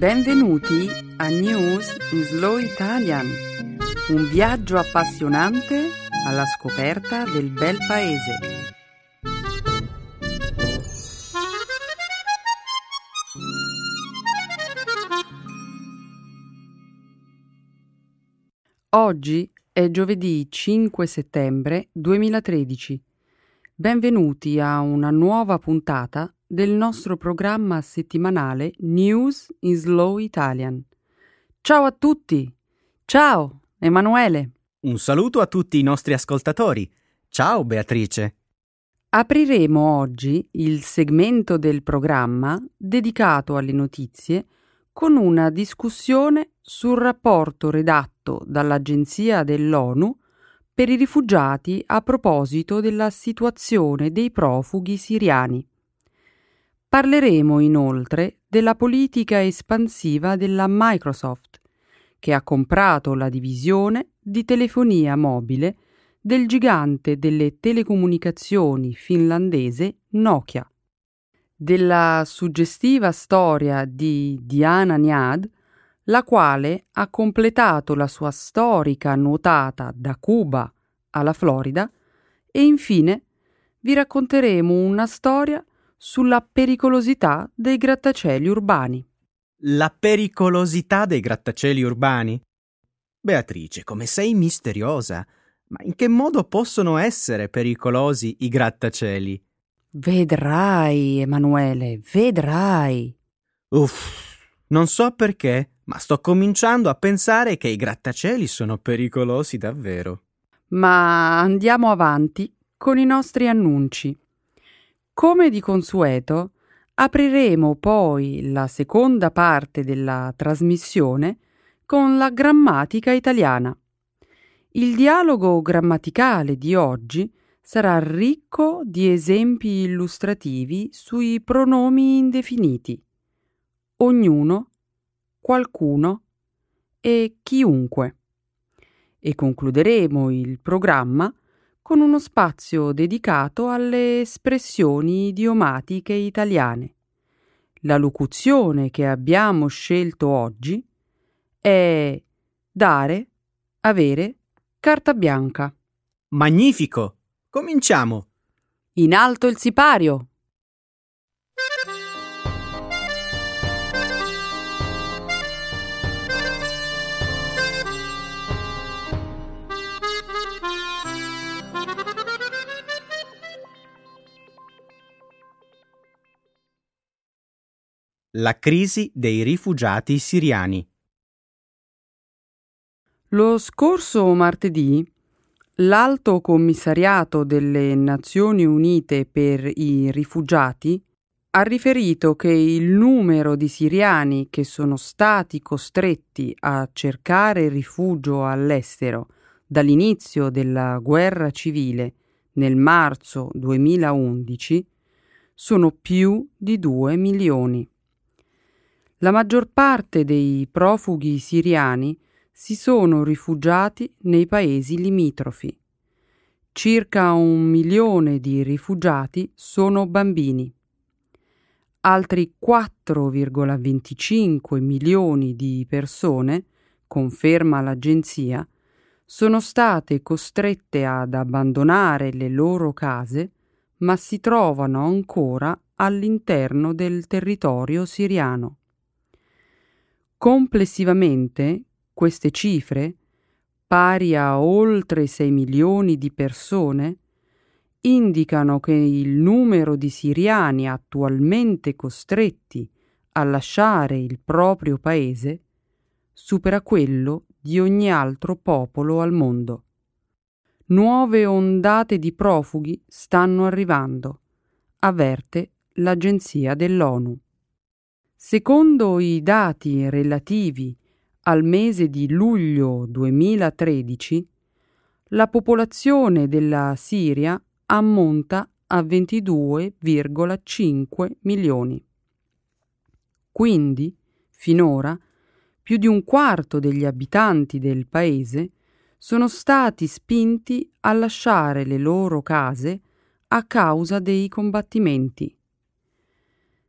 Benvenuti a News in Slow Italian, un viaggio appassionante alla scoperta del bel paese. Oggi è giovedì 5 settembre 2013. Benvenuti a una nuova puntata del nostro programma settimanale News in Slow Italian. Ciao a tutti! Ciao, Emanuele! Un saluto a tutti i nostri ascoltatori. Ciao Beatrice. Apriremo oggi il segmento del programma dedicato alle notizie con una discussione sul rapporto redatto dall'Agenzia dell'ONU per i rifugiati a proposito della situazione dei profughi siriani. Parleremo inoltre della politica espansiva della Microsoft, che ha comprato la divisione di telefonia mobile del gigante delle telecomunicazioni finlandese Nokia. Della suggestiva storia di Diana Niad, la quale ha completato la sua storica nuotata da Cuba alla Florida, e infine vi racconteremo una storia sulla pericolosità dei grattacieli urbani. La pericolosità dei grattacieli urbani? Beatrice, come sei misteriosa. Ma in che modo possono essere pericolosi i grattacieli? Vedrai, Emanuele, vedrai. Uff, non so perché, ma sto cominciando a pensare che i grattacieli sono pericolosi davvero. Ma andiamo avanti con i nostri annunci. Come di consueto, apriremo poi la seconda parte della trasmissione con la grammatica italiana. Il dialogo grammaticale di oggi sarà ricco di esempi illustrativi sui pronomi indefiniti. Ognuno, qualcuno e chiunque. E concluderemo il programma con uno spazio dedicato alle espressioni idiomatiche italiane. La locuzione che abbiamo scelto oggi è dare, avere, carta bianca. Magnifico! Cominciamo! In alto il sipario! La crisi dei rifugiati siriani. Lo scorso martedì l'Alto Commissariato delle Nazioni Unite per i rifugiati ha riferito che il numero di siriani che sono stati costretti a cercare rifugio all'estero dall'inizio della guerra civile nel marzo 2011 sono più di 2 milioni. La maggior parte dei profughi siriani si sono rifugiati nei paesi limitrofi. Circa un milione di rifugiati sono bambini. Altri 4,25 milioni di persone, conferma l'agenzia, sono state costrette ad abbandonare le loro case, ma si trovano ancora all'interno del territorio siriano. Complessivamente queste cifre, pari a oltre 6 milioni di persone, indicano che il numero di siriani attualmente costretti a lasciare il proprio paese supera quello di ogni altro popolo al mondo. Nuove ondate di profughi stanno arrivando, avverte l'agenzia dell'ONU. Secondo i dati relativi al mese di luglio 2013, la popolazione della Siria ammonta a 22,5 milioni. Quindi, finora, più di un quarto degli abitanti del paese sono stati spinti a lasciare le loro case a causa dei combattimenti.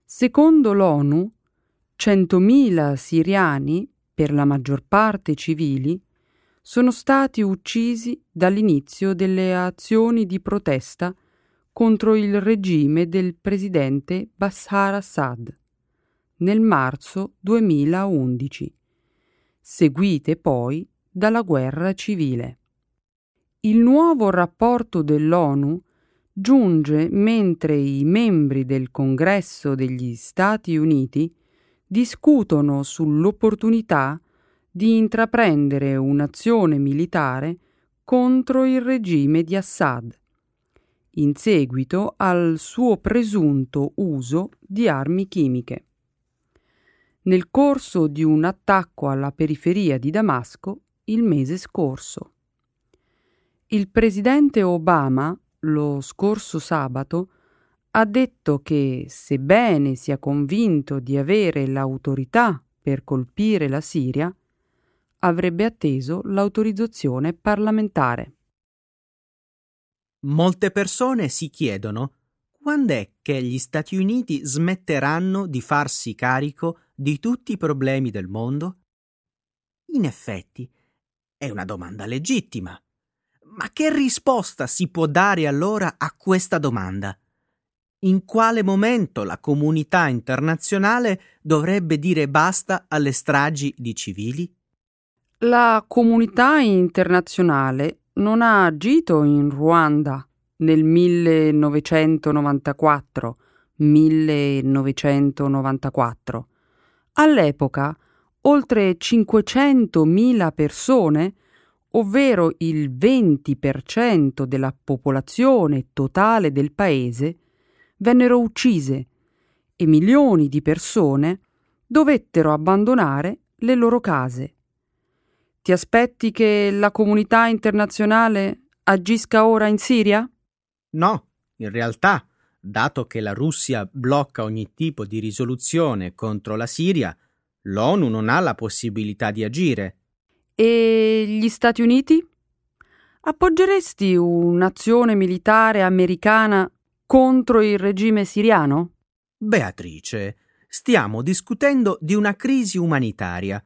Secondo l'ONU, 100.000 siriani, per la maggior parte civili, sono stati uccisi dall'inizio delle azioni di protesta contro il regime del presidente Bashar Assad nel marzo 2011, seguite poi dalla guerra civile. Il nuovo rapporto dell'ONU giunge mentre i membri del Congresso degli Stati Uniti discutono sull'opportunità di intraprendere un'azione militare contro il regime di Assad, in seguito al suo presunto uso di armi chimiche. Nel corso di un attacco alla periferia di Damasco il mese scorso. Il presidente Obama, lo scorso sabato, ha detto che, sebbene sia convinto di avere l'autorità per colpire la Siria, avrebbe atteso l'autorizzazione parlamentare. Molte persone si chiedono quando è che gli Stati Uniti smetteranno di farsi carico di tutti i problemi del mondo? In effetti, è una domanda legittima. Ma che risposta si può dare allora a questa domanda? In quale momento la comunità internazionale dovrebbe dire basta alle stragi di civili? La comunità internazionale non ha agito in Ruanda nel 1994. 1994. All'epoca oltre 500.000 persone, ovvero il 20% della popolazione totale del paese, vennero uccise e milioni di persone dovettero abbandonare le loro case. Ti aspetti che la comunità internazionale agisca ora in Siria? No, in realtà, dato che la Russia blocca ogni tipo di risoluzione contro la Siria, l'ONU non ha la possibilità di agire. E gli Stati Uniti? Appoggeresti un'azione militare americana contro il regime siriano? Beatrice, stiamo discutendo di una crisi umanitaria.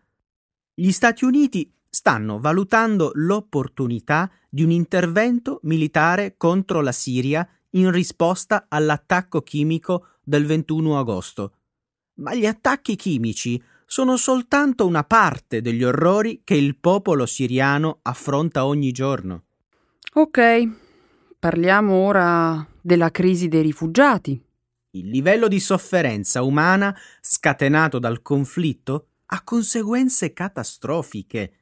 Gli Stati Uniti stanno valutando l'opportunità di un intervento militare contro la Siria in risposta all'attacco chimico del 21 agosto. Ma gli attacchi chimici sono soltanto una parte degli orrori che il popolo siriano affronta ogni giorno. Ok, parliamo ora della crisi dei rifugiati. Il livello di sofferenza umana scatenato dal conflitto ha conseguenze catastrofiche.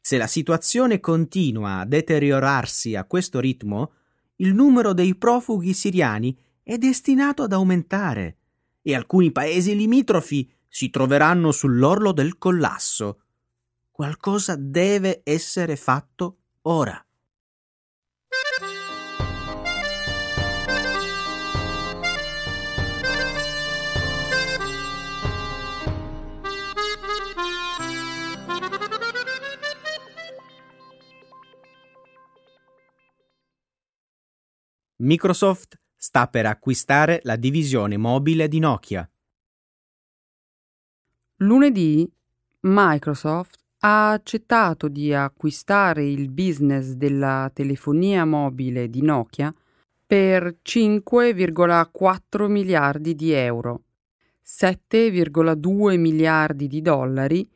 Se la situazione continua a deteriorarsi a questo ritmo, il numero dei profughi siriani è destinato ad aumentare e alcuni paesi limitrofi si troveranno sull'orlo del collasso. Qualcosa deve essere fatto ora. Microsoft sta per acquistare la divisione mobile di Nokia. Lunedì Microsoft ha accettato di acquistare il business della telefonia mobile di Nokia per 5,4 miliardi di euro, 7,2 miliardi di dollari,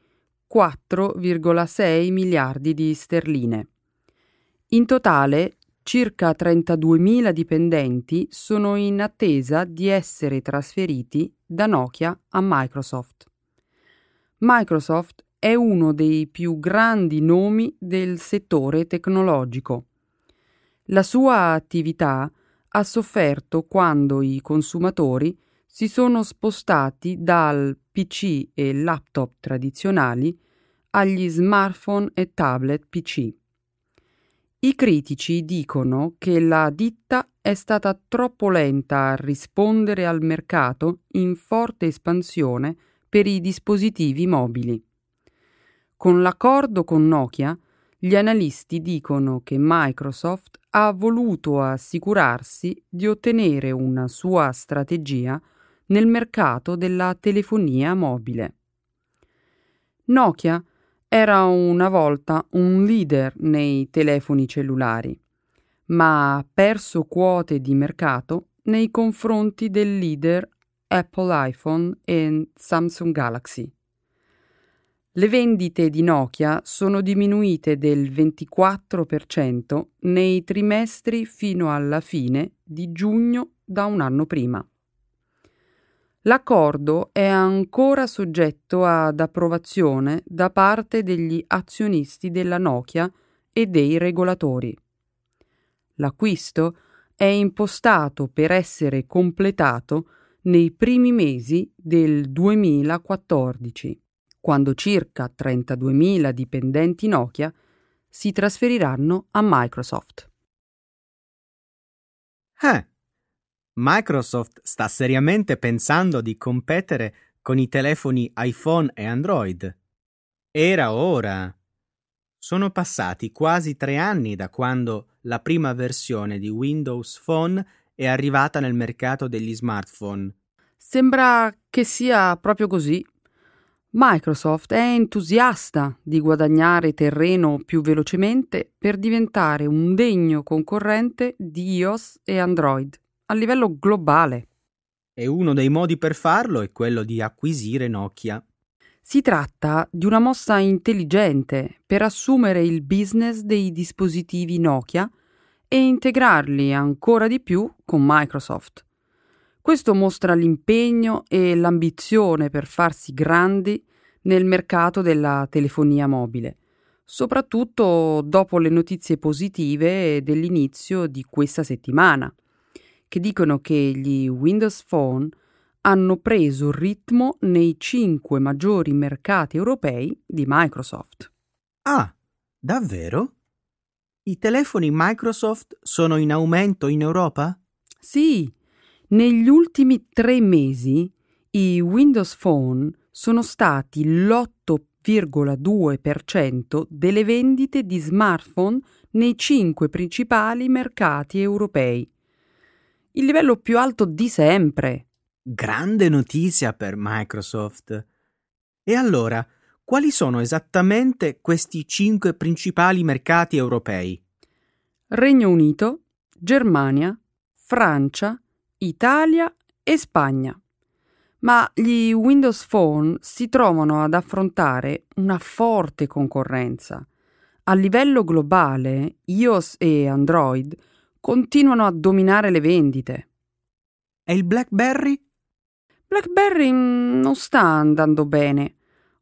4,6 miliardi di sterline. In totale circa 32.000 dipendenti sono in attesa di essere trasferiti da Nokia a Microsoft. Microsoft è uno dei più grandi nomi del settore tecnologico. La sua attività ha sofferto quando i consumatori si sono spostati dal PC e laptop tradizionali agli smartphone e tablet PC. I critici dicono che la ditta è stata troppo lenta a rispondere al mercato in forte espansione per i dispositivi mobili. Con l'accordo con Nokia, gli analisti dicono che Microsoft ha voluto assicurarsi di ottenere una sua strategia nel mercato della telefonia mobile. Nokia era una volta un leader nei telefoni cellulari, ma ha perso quote di mercato nei confronti del leader Apple iPhone e Samsung Galaxy. Le vendite di Nokia sono diminuite del 24% nei trimestri fino alla fine di giugno da un anno prima. L'accordo è ancora soggetto ad approvazione da parte degli azionisti della Nokia e dei regolatori. L'acquisto è impostato per essere completato nei primi mesi del 2014 quando circa 32.000 dipendenti Nokia si trasferiranno a Microsoft. Eh, Microsoft sta seriamente pensando di competere con i telefoni iPhone e Android. Era ora. Sono passati quasi tre anni da quando la prima versione di Windows Phone è arrivata nel mercato degli smartphone. Sembra che sia proprio così. Microsoft è entusiasta di guadagnare terreno più velocemente per diventare un degno concorrente di iOS e Android a livello globale. E uno dei modi per farlo è quello di acquisire Nokia. Si tratta di una mossa intelligente per assumere il business dei dispositivi Nokia e integrarli ancora di più con Microsoft. Questo mostra l'impegno e l'ambizione per farsi grandi nel mercato della telefonia mobile, soprattutto dopo le notizie positive dell'inizio di questa settimana, che dicono che gli Windows Phone hanno preso ritmo nei cinque maggiori mercati europei di Microsoft. Ah, davvero? I telefoni Microsoft sono in aumento in Europa? Sì, negli ultimi tre mesi i Windows Phone sono stati l'8,2% delle vendite di smartphone nei cinque principali mercati europei. Il livello più alto di sempre. Grande notizia per Microsoft. E allora, quali sono esattamente questi cinque principali mercati europei? Regno Unito, Germania, Francia, Italia e Spagna. Ma gli Windows Phone si trovano ad affrontare una forte concorrenza. A livello globale, iOS e Android continuano a dominare le vendite. E il BlackBerry? BlackBerry non sta andando bene.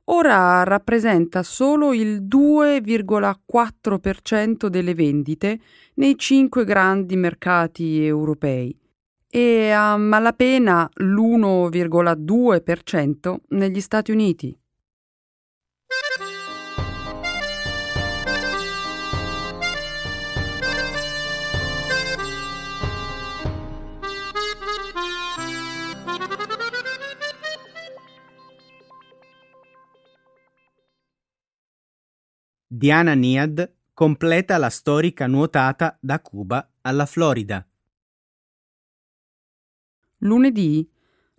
Ora rappresenta solo il 2,4% delle vendite nei cinque grandi mercati europei e a malapena l'1,2% negli Stati Uniti. Diana Niad completa la storica nuotata da Cuba alla Florida. Lunedì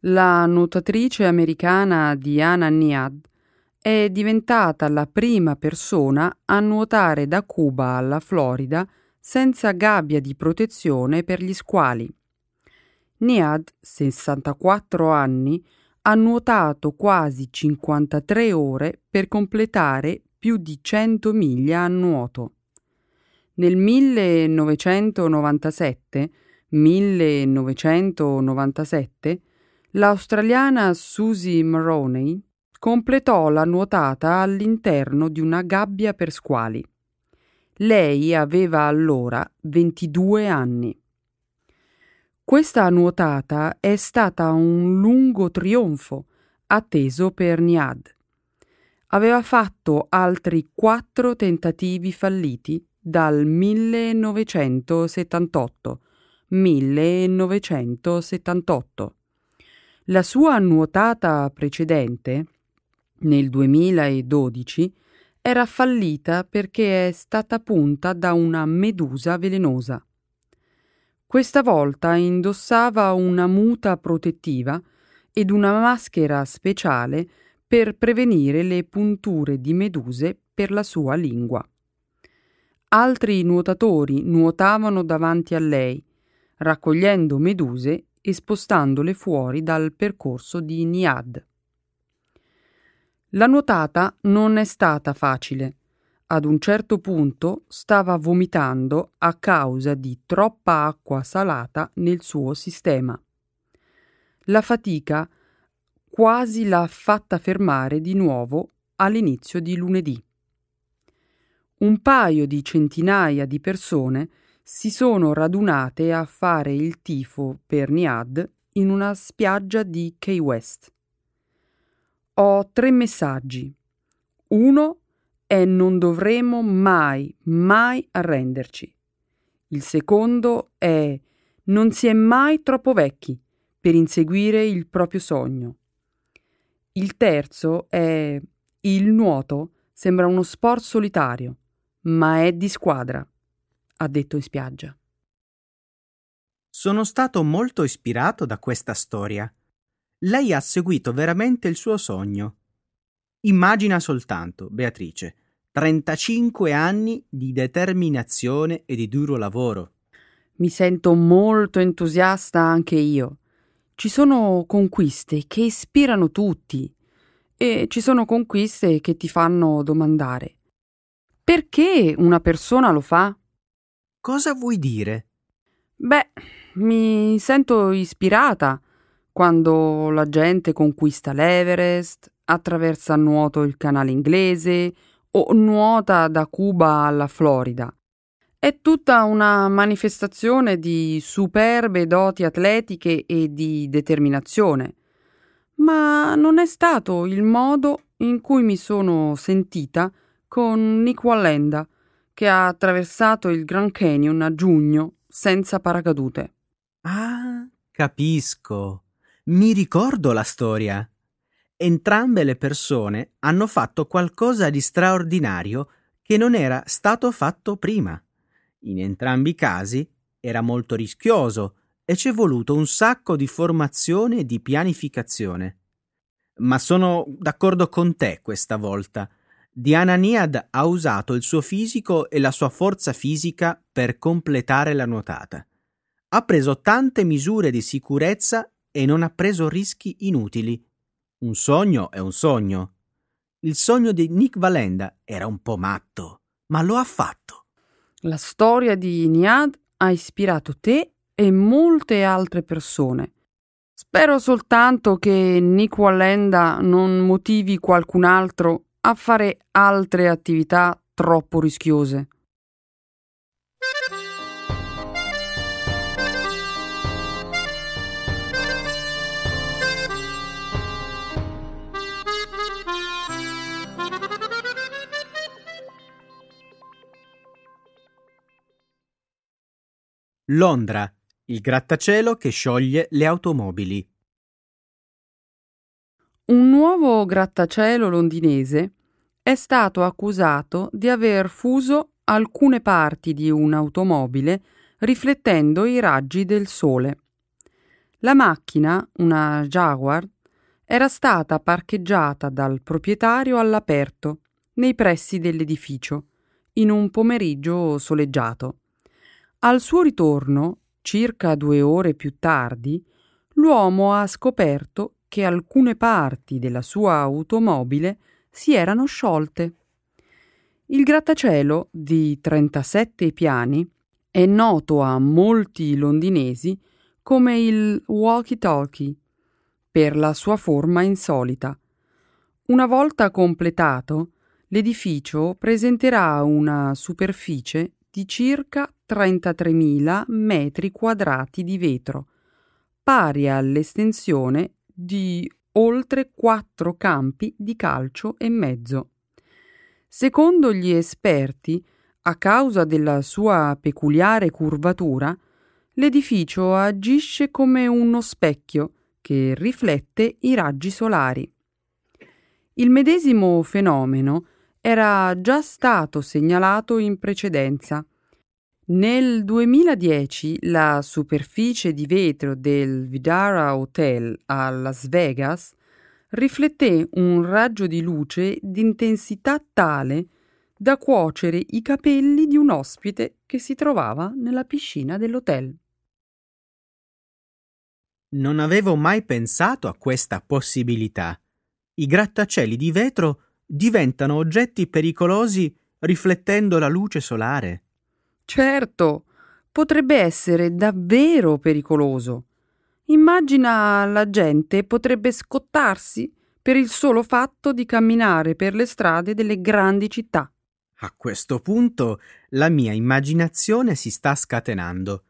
la nuotatrice americana Diana Niad è diventata la prima persona a nuotare da Cuba alla Florida senza gabbia di protezione per gli squali. Niad, 64 anni, ha nuotato quasi 53 ore per completare più di 100 miglia a nuoto. Nel 1997 1997, l'australiana Susie Maroney completò la nuotata all'interno di una gabbia per squali. Lei aveva allora 22 anni. Questa nuotata è stata un lungo trionfo atteso per Niad. Aveva fatto altri quattro tentativi falliti dal 1978 1978. La sua nuotata precedente, nel 2012, era fallita perché è stata punta da una medusa velenosa. Questa volta indossava una muta protettiva ed una maschera speciale per prevenire le punture di meduse per la sua lingua. Altri nuotatori nuotavano davanti a lei, raccogliendo meduse e spostandole fuori dal percorso di Niad. La nuotata non è stata facile. Ad un certo punto stava vomitando a causa di troppa acqua salata nel suo sistema. La fatica quasi l'ha fatta fermare di nuovo all'inizio di lunedì. Un paio di centinaia di persone si sono radunate a fare il tifo per Niad in una spiaggia di Key West. Ho tre messaggi. Uno è non dovremo mai, mai arrenderci. Il secondo è non si è mai troppo vecchi per inseguire il proprio sogno. Il terzo è il nuoto sembra uno sport solitario, ma è di squadra, ha detto in spiaggia. Sono stato molto ispirato da questa storia lei ha seguito veramente il suo sogno. Immagina soltanto, Beatrice, 35 anni di determinazione e di duro lavoro. Mi sento molto entusiasta anche io. Ci sono conquiste che ispirano tutti e ci sono conquiste che ti fanno domandare perché una persona lo fa? Cosa vuoi dire? Beh, mi sento ispirata quando la gente conquista l'Everest, attraversa a nuoto il canale inglese o nuota da Cuba alla Florida. È tutta una manifestazione di superbe doti atletiche e di determinazione. Ma non è stato il modo in cui mi sono sentita con Nick Wallenda, che ha attraversato il Grand Canyon a giugno senza paracadute. Ah, capisco. Mi ricordo la storia. Entrambe le persone hanno fatto qualcosa di straordinario che non era stato fatto prima. In entrambi i casi era molto rischioso e ci è voluto un sacco di formazione e di pianificazione. Ma sono d'accordo con te questa volta. Diana Niad ha usato il suo fisico e la sua forza fisica per completare la nuotata. Ha preso tante misure di sicurezza e non ha preso rischi inutili. Un sogno è un sogno. Il sogno di Nick Valenda era un po' matto, ma lo ha fatto. La storia di Niad ha ispirato te e molte altre persone. Spero soltanto che Nick Wallenda non motivi qualcun altro a fare altre attività troppo rischiose. Londra, il grattacielo che scioglie le automobili. Un nuovo grattacielo londinese è stato accusato di aver fuso alcune parti di un'automobile riflettendo i raggi del sole. La macchina, una Jaguar, era stata parcheggiata dal proprietario all'aperto, nei pressi dell'edificio, in un pomeriggio soleggiato. Al suo ritorno, circa due ore più tardi, l'uomo ha scoperto che alcune parti della sua automobile si erano sciolte. Il grattacielo, di 37 piani, è noto a molti londinesi come il walkie-talkie, per la sua forma insolita. Una volta completato, l'edificio presenterà una superficie di circa 33.000 metri quadrati di vetro, pari all'estensione di oltre quattro campi di calcio e mezzo. Secondo gli esperti, a causa della sua peculiare curvatura, l'edificio agisce come uno specchio che riflette i raggi solari. Il medesimo fenomeno era già stato segnalato in precedenza. Nel 2010 la superficie di vetro del Vidara Hotel a Las Vegas rifletté un raggio di luce d'intensità tale da cuocere i capelli di un ospite che si trovava nella piscina dell'hotel. Non avevo mai pensato a questa possibilità. I grattacieli di vetro diventano oggetti pericolosi riflettendo la luce solare. Certo, potrebbe essere davvero pericoloso. Immagina la gente potrebbe scottarsi per il solo fatto di camminare per le strade delle grandi città. A questo punto la mia immaginazione si sta scatenando.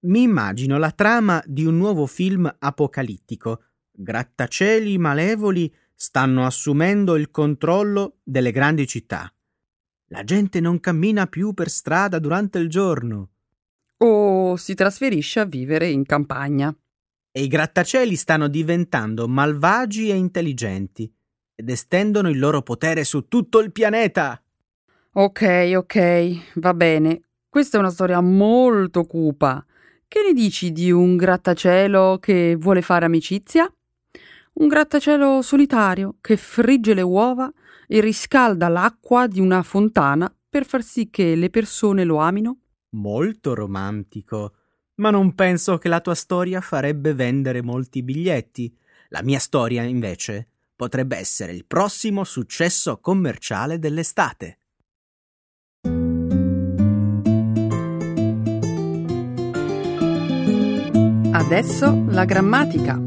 Mi immagino la trama di un nuovo film apocalittico. Grattacieli malevoli stanno assumendo il controllo delle grandi città. La gente non cammina più per strada durante il giorno. O si trasferisce a vivere in campagna. E i grattacieli stanno diventando malvagi e intelligenti ed estendono il loro potere su tutto il pianeta. Ok, ok, va bene. Questa è una storia molto cupa. Che ne dici di un grattacielo che vuole fare amicizia? Un grattacielo solitario che frigge le uova e riscalda l'acqua di una fontana per far sì che le persone lo amino? Molto romantico. Ma non penso che la tua storia farebbe vendere molti biglietti. La mia storia, invece, potrebbe essere il prossimo successo commerciale dell'estate. Adesso la grammatica.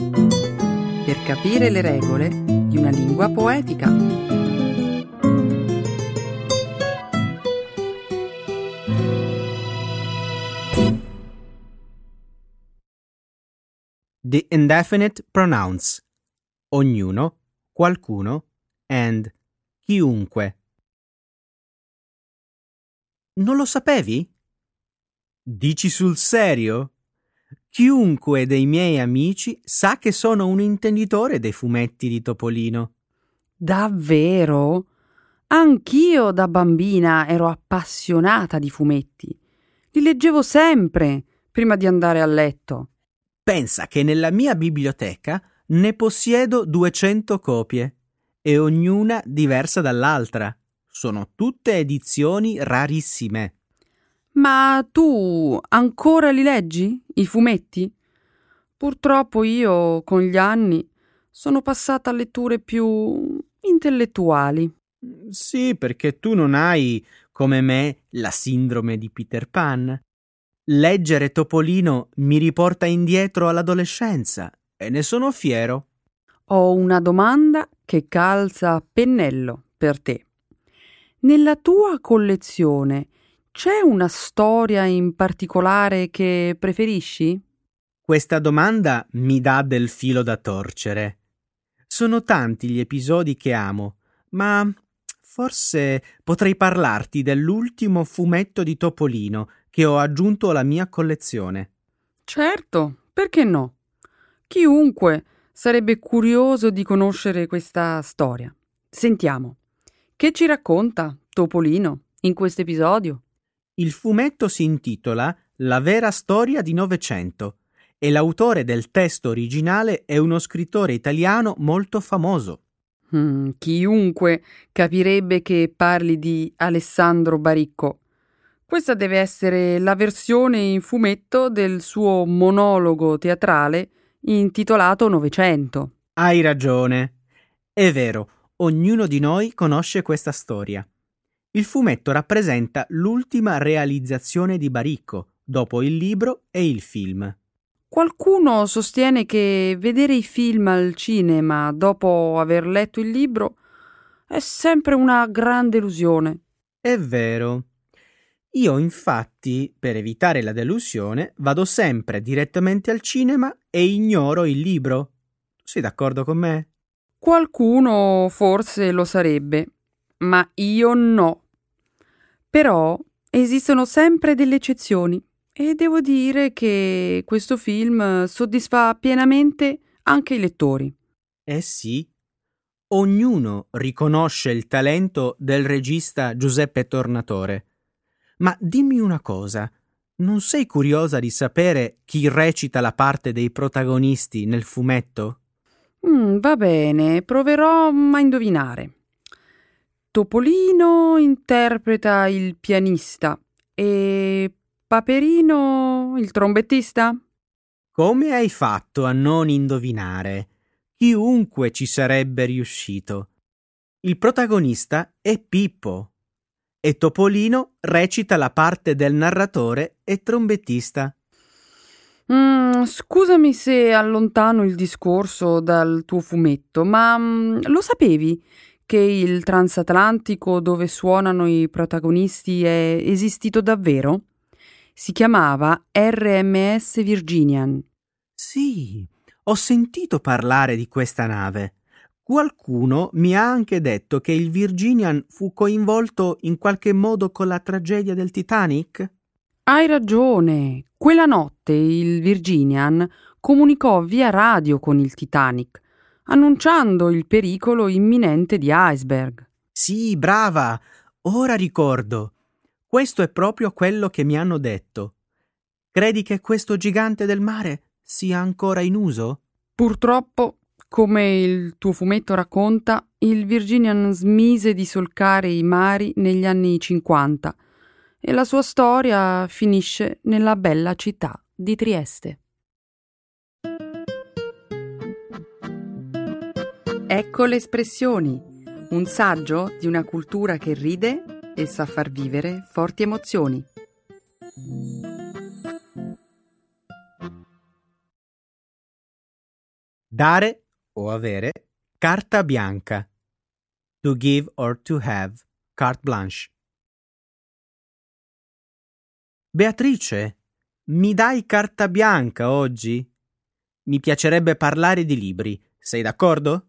Per capire le regole di una lingua poetica. The indefinite pronouns. Ognuno, qualcuno, and chiunque. Non lo sapevi? Dici sul serio? Chiunque dei miei amici sa che sono un intenditore dei fumetti di Topolino. Davvero? Anch'io da bambina ero appassionata di fumetti. Li leggevo sempre prima di andare a letto. Pensa che nella mia biblioteca ne possiedo 200 copie e ognuna diversa dall'altra. Sono tutte edizioni rarissime. Ma tu ancora li leggi, i fumetti? Purtroppo io, con gli anni, sono passata a letture più intellettuali. Sì, perché tu non hai, come me, la sindrome di Peter Pan. Leggere Topolino mi riporta indietro all'adolescenza e ne sono fiero. Ho una domanda che calza a pennello per te. Nella tua collezione c'è una storia in particolare che preferisci? Questa domanda mi dà del filo da torcere. Sono tanti gli episodi che amo, ma forse potrei parlarti dell'ultimo fumetto di Topolino che ho aggiunto alla mia collezione. Certo, perché no? Chiunque sarebbe curioso di conoscere questa storia. Sentiamo. Che ci racconta Topolino in questo episodio? Il fumetto si intitola La vera storia di Novecento e l'autore del testo originale è uno scrittore italiano molto famoso. Mm, chiunque capirebbe che parli di Alessandro Baricco. Questa deve essere la versione in fumetto del suo monologo teatrale intitolato Novecento. Hai ragione. È vero, ognuno di noi conosce questa storia. Il fumetto rappresenta l'ultima realizzazione di Baricco, dopo il libro e il film. Qualcuno sostiene che vedere i film al cinema dopo aver letto il libro è sempre una grande illusione. È vero. Io infatti, per evitare la delusione, vado sempre direttamente al cinema e ignoro il libro. Sei d'accordo con me? Qualcuno forse lo sarebbe, ma io no. Però esistono sempre delle eccezioni e devo dire che questo film soddisfa pienamente anche i lettori. Eh sì. Ognuno riconosce il talento del regista Giuseppe Tornatore. Ma dimmi una cosa, non sei curiosa di sapere chi recita la parte dei protagonisti nel fumetto? Mm, va bene, proverò a indovinare. Topolino interpreta il pianista e Paperino il trombettista? Come hai fatto a non indovinare? Chiunque ci sarebbe riuscito. Il protagonista è Pippo e Topolino recita la parte del narratore e trombettista. Mm, scusami se allontano il discorso dal tuo fumetto, ma mm, lo sapevi che il transatlantico dove suonano i protagonisti è esistito davvero? Si chiamava RMS Virginian. Sì, ho sentito parlare di questa nave. Qualcuno mi ha anche detto che il Virginian fu coinvolto in qualche modo con la tragedia del Titanic? Hai ragione. Quella notte il Virginian comunicò via radio con il Titanic, annunciando il pericolo imminente di iceberg. Sì, brava. Ora ricordo. Questo è proprio quello che mi hanno detto. Credi che questo gigante del mare sia ancora in uso? Purtroppo, come il tuo fumetto racconta, il Virginian smise di solcare i mari negli anni 50 e la sua storia finisce nella bella città di Trieste. Ecco le espressioni, un saggio di una cultura che ride e sa far vivere forti emozioni. Dare o avere carta bianca. To give or to have carte blanche. Beatrice, mi dai carta bianca oggi? Mi piacerebbe parlare di libri. Sei d'accordo?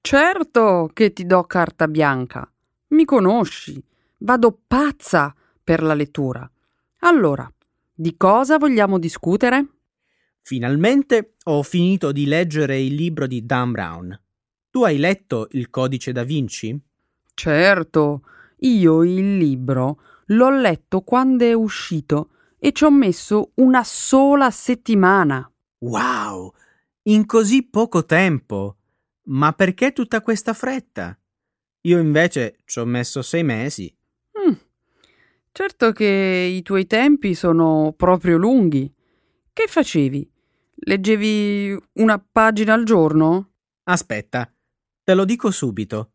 Certo che ti do carta bianca. Mi conosci. Vado pazza per la lettura. Allora, di cosa vogliamo discutere? Finalmente ho finito di leggere il libro di Dan Brown. Tu hai letto Il codice da Vinci? Certo, io il libro L'ho letto quando è uscito e ci ho messo una sola settimana. Wow! In così poco tempo! Ma perché tutta questa fretta? Io invece ci ho messo sei mesi. Mm. Certo che i tuoi tempi sono proprio lunghi. Che facevi? Leggevi una pagina al giorno? Aspetta, te lo dico subito.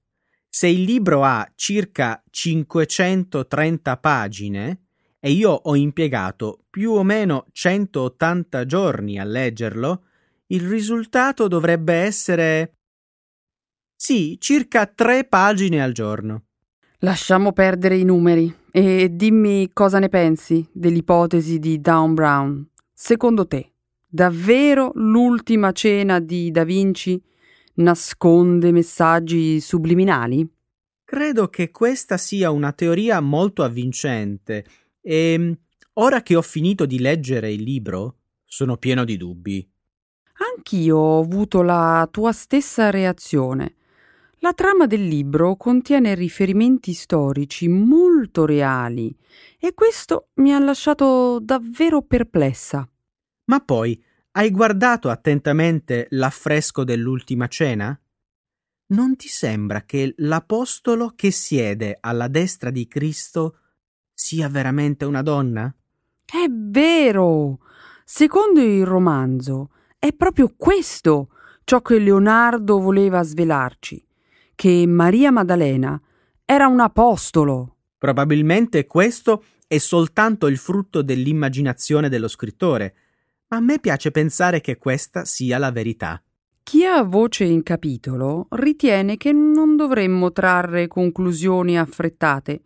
Se il libro ha circa 530 pagine e io ho impiegato più o meno 180 giorni a leggerlo, il risultato dovrebbe essere... Sì, circa tre pagine al giorno. Lasciamo perdere i numeri e dimmi cosa ne pensi dell'ipotesi di Down Brown. Secondo te, davvero l'ultima cena di Da Vinci nasconde messaggi subliminali? Credo che questa sia una teoria molto avvincente e ora che ho finito di leggere il libro sono pieno di dubbi. Anch'io ho avuto la tua stessa reazione. La trama del libro contiene riferimenti storici molto reali e questo mi ha lasciato davvero perplessa. Ma poi hai guardato attentamente l'affresco dell'ultima cena? Non ti sembra che l'apostolo che siede alla destra di Cristo sia veramente una donna? È vero! Secondo il romanzo è proprio questo ciò che Leonardo voleva svelarci, che Maria Maddalena era un apostolo. Probabilmente questo è soltanto il frutto dell'immaginazione dello scrittore, a me piace pensare che questa sia la verità. Chi ha voce in capitolo ritiene che non dovremmo trarre conclusioni affrettate.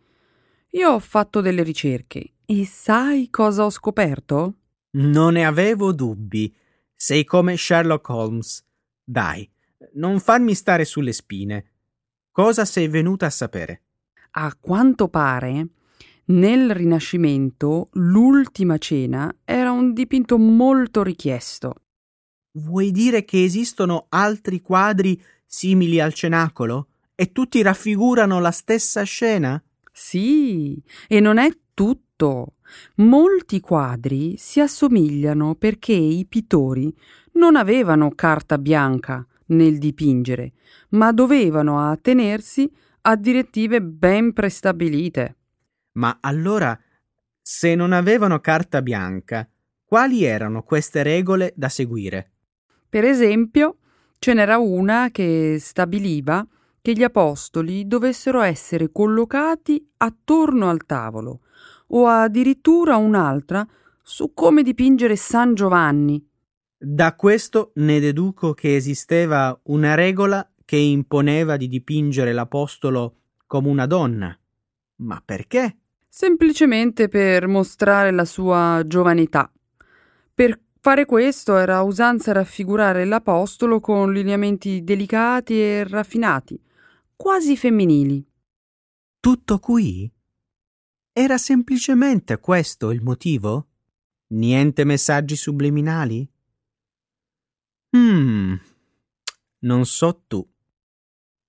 Io ho fatto delle ricerche e sai cosa ho scoperto? Non ne avevo dubbi. Sei come Sherlock Holmes. Dai, non farmi stare sulle spine. Cosa sei venuta a sapere? A quanto pare, nel Rinascimento l'ultima cena era un dipinto molto richiesto. Vuoi dire che esistono altri quadri simili al cenacolo? E tutti raffigurano la stessa scena? Sì, e non è tutto. Molti quadri si assomigliano perché i pittori non avevano carta bianca, nel dipingere, ma dovevano attenersi a direttive ben prestabilite. Ma allora, se non avevano carta bianca, quali erano queste regole da seguire? Per esempio, ce n'era una che stabiliva che gli apostoli dovessero essere collocati attorno al tavolo, o addirittura un'altra su come dipingere San Giovanni. Da questo ne deduco che esisteva una regola che imponeva di dipingere l'apostolo come una donna. Ma perché? Semplicemente per mostrare la sua giovanità. Per fare questo era usanza raffigurare l'apostolo con lineamenti delicati e raffinati, quasi femminili. Tutto qui? Era semplicemente questo il motivo? Niente messaggi subliminali? Hmm, non so tu,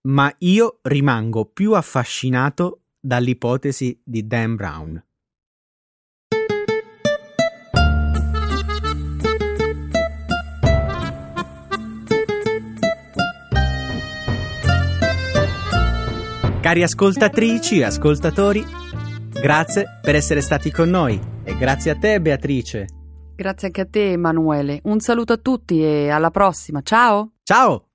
ma io rimango più affascinato dall'ipotesi di Dan Brown. Cari ascoltatrici e ascoltatori, grazie per essere stati con noi e grazie a te Beatrice. Grazie anche a te Emanuele. Un saluto a tutti e alla prossima. Ciao! Ciao!